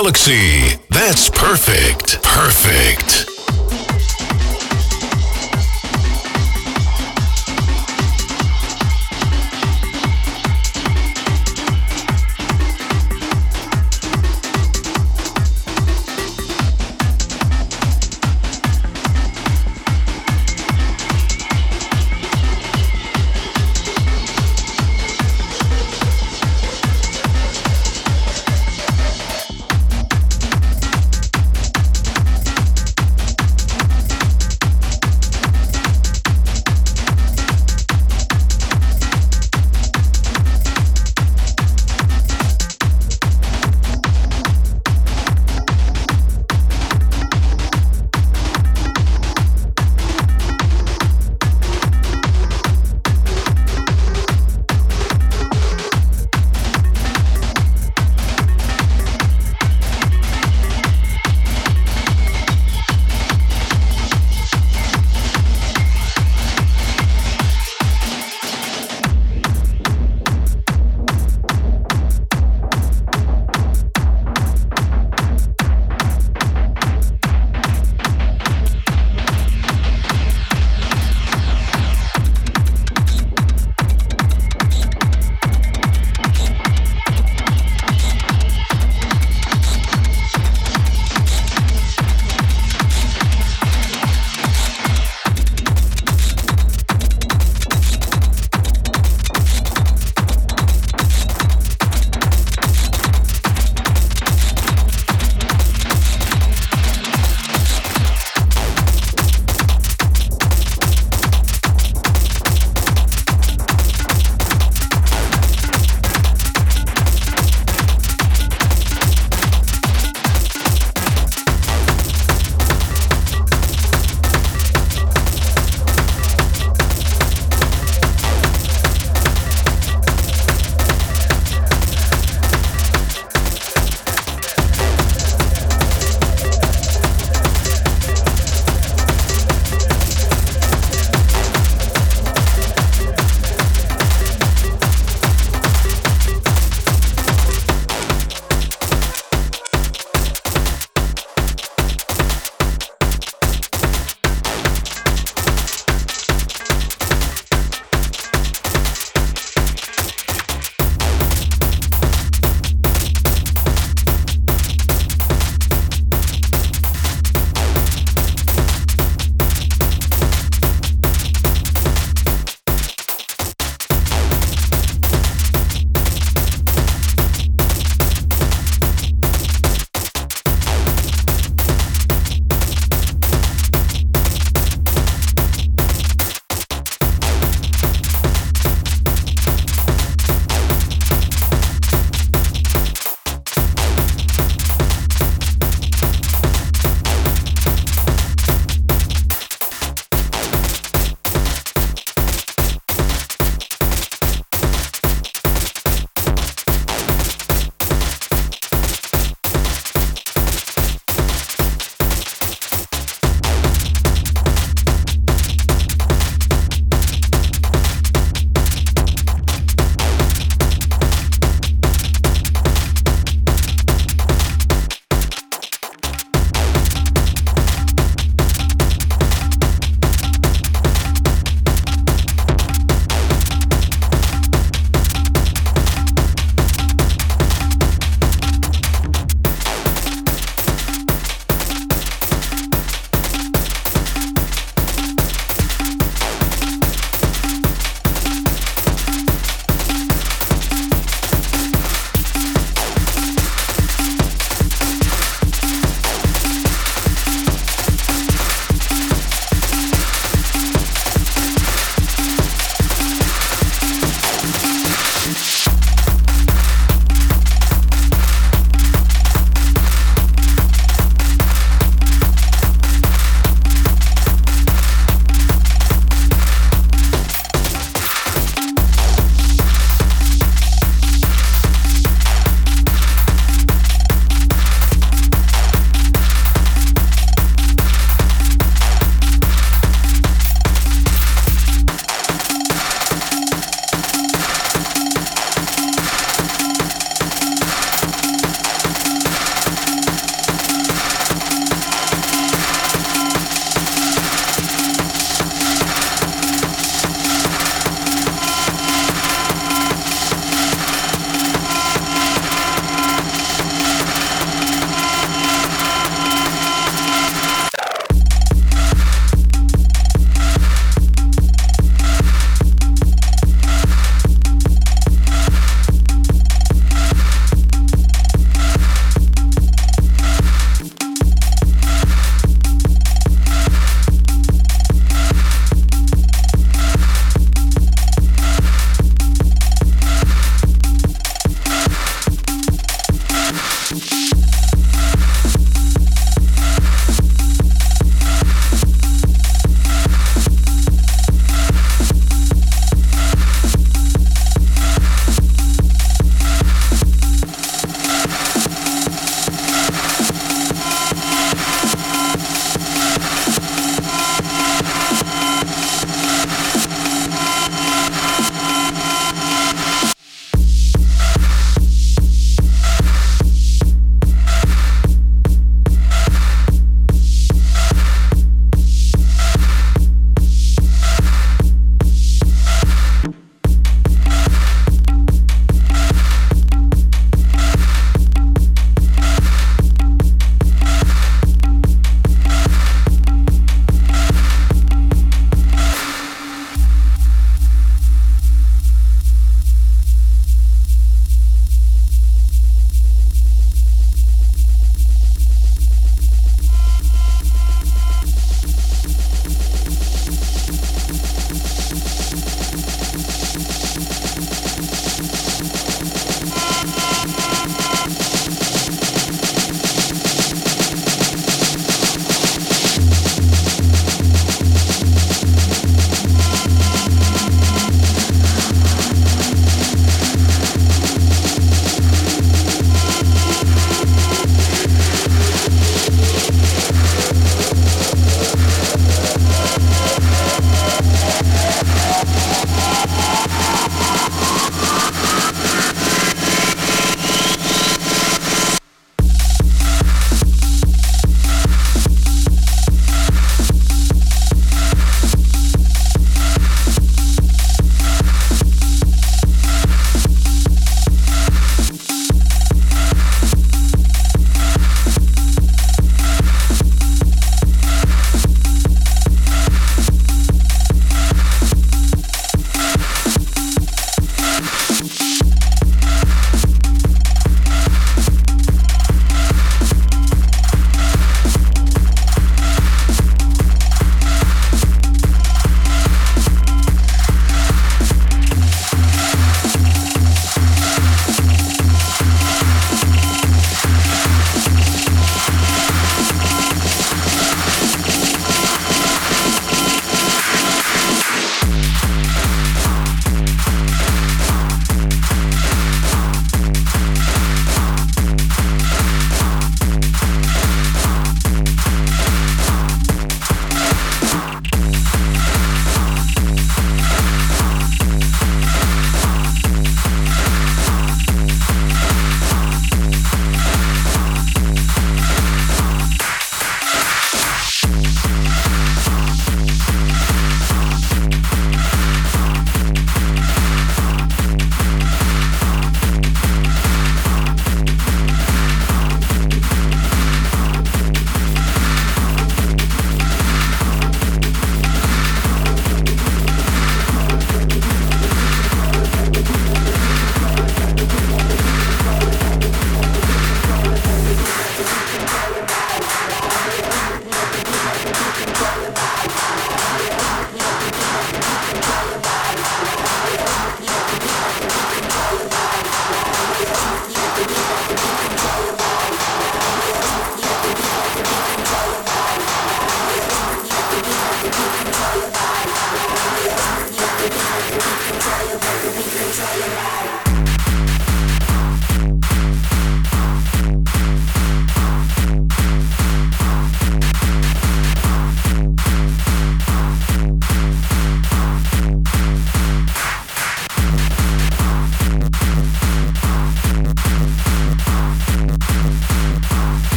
Galaxy. That's perfect. Perfect.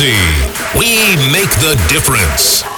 We make the difference.